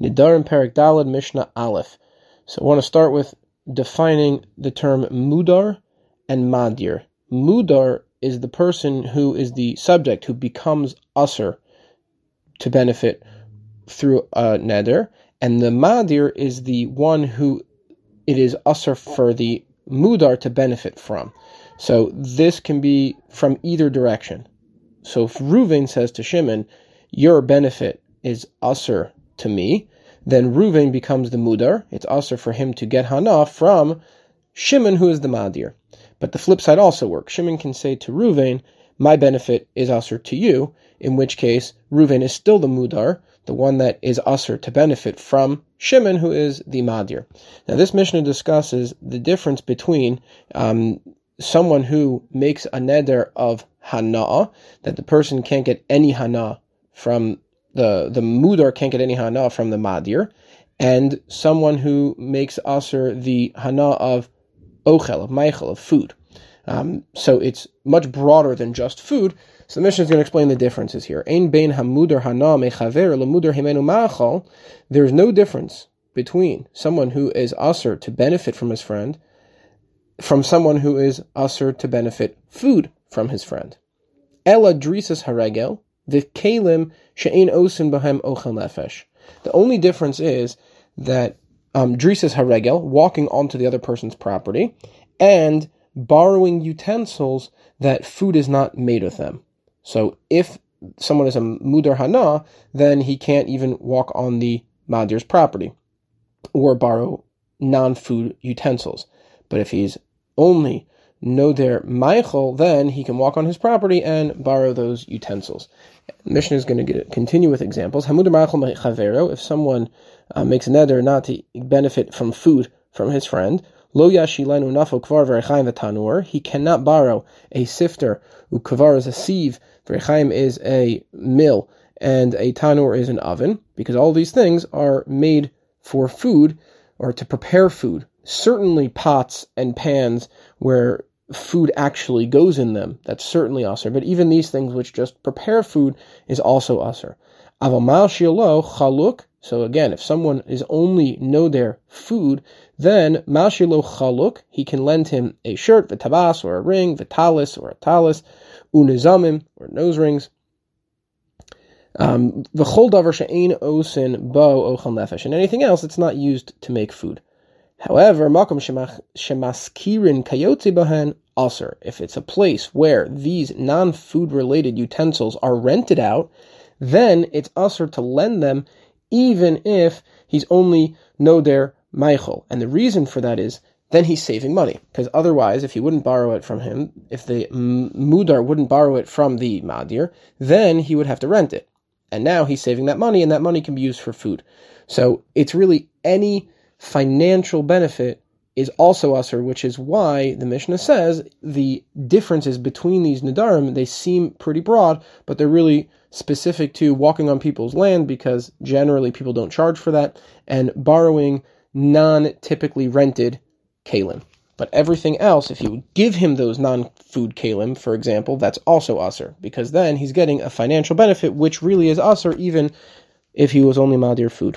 Nedarim Perek Dalad Mishnah Aleph. So I want to start with defining the term mudar and madir. Mudar is the person who is the subject who becomes usher to benefit through a neder, and the madir is the one who it is usher for the mudar to benefit from. So this can be from either direction. So if Ruvain says to Shimon, your benefit is usher to me, then Ruvain becomes the mudar. It's usher for him to get hana from Shimon, who is the madir. But the flip side also works. Shimon can say to Ruvain, my benefit is usher to you, in which case Ruvain is still the mudar, the one that is usher to benefit from Shimon, who is the madir. Now this Mishnah discusses the difference between um, someone who makes a neder of hana, that the person can't get any hana from the the mudar can't get any hana from the madir, and someone who makes aser the hana of ochel of meichel of food. Um, so it's much broader than just food. So the Mishnah is going to explain the differences here. Ein bein hamudar hana mechaver lemudar himenu ma'achal. There's no difference between someone who is aser to benefit from his friend from someone who is aser to benefit food from his friend. Ella drisas haregel the kalim she'in osin bahem ochel nefesh. The only difference is that um, drisas haregel, walking onto the other person's property, and borrowing utensils that food is not made with them. So if someone is a mudar hana, then he can't even walk on the madir's property or borrow non-food utensils. But if he's only noder meichel, then he can walk on his property and borrow those utensils. Mishnah is going to get, continue with examples. Hamud meichel chavero, if someone uh, makes a neder not to benefit from food from his friend, lo yashilenu nafo kvar v'rechaim v'tanur, he cannot borrow a sifter, ukavar is a sieve, v'rechaim is a mill, and a tanur is an oven, because all these things are made for food or to prepare food. Certainly pots and pans where food actually goes in them. That's certainly usr. But even these things which just prepare food is also usr. Avamal shielo chaluk. So again, if someone is only noder food, then mashilo chaluk, he can lend him a shirt, vitabas, or a ring, vitalis, or a talis, unizamim, or nose rings. Um, and anything else that's not used to make food. However, makom shemaskirin kayotzi bahan aser. If it's a place where these non-food related utensils are rented out, then it's aser to lend them, even if he's only no der meichel. And the reason for that is then he's saving money. Because otherwise, if he wouldn't borrow it from him, if the mudar wouldn't borrow it from the madir, then he would have to rent it. And now he's saving that money, and that money can be used for food. So it's really any financial benefit is also usher, which is why the Mishnah says the differences between these nedarim, they seem pretty broad, but they're really specific to walking on people's land because generally people don't charge for that, and borrowing non-typically rented kalim. But everything else, if you give him those non-food kalim, for example, that's also usher, because then he's getting a financial benefit, which really is usher even if he was only madir food.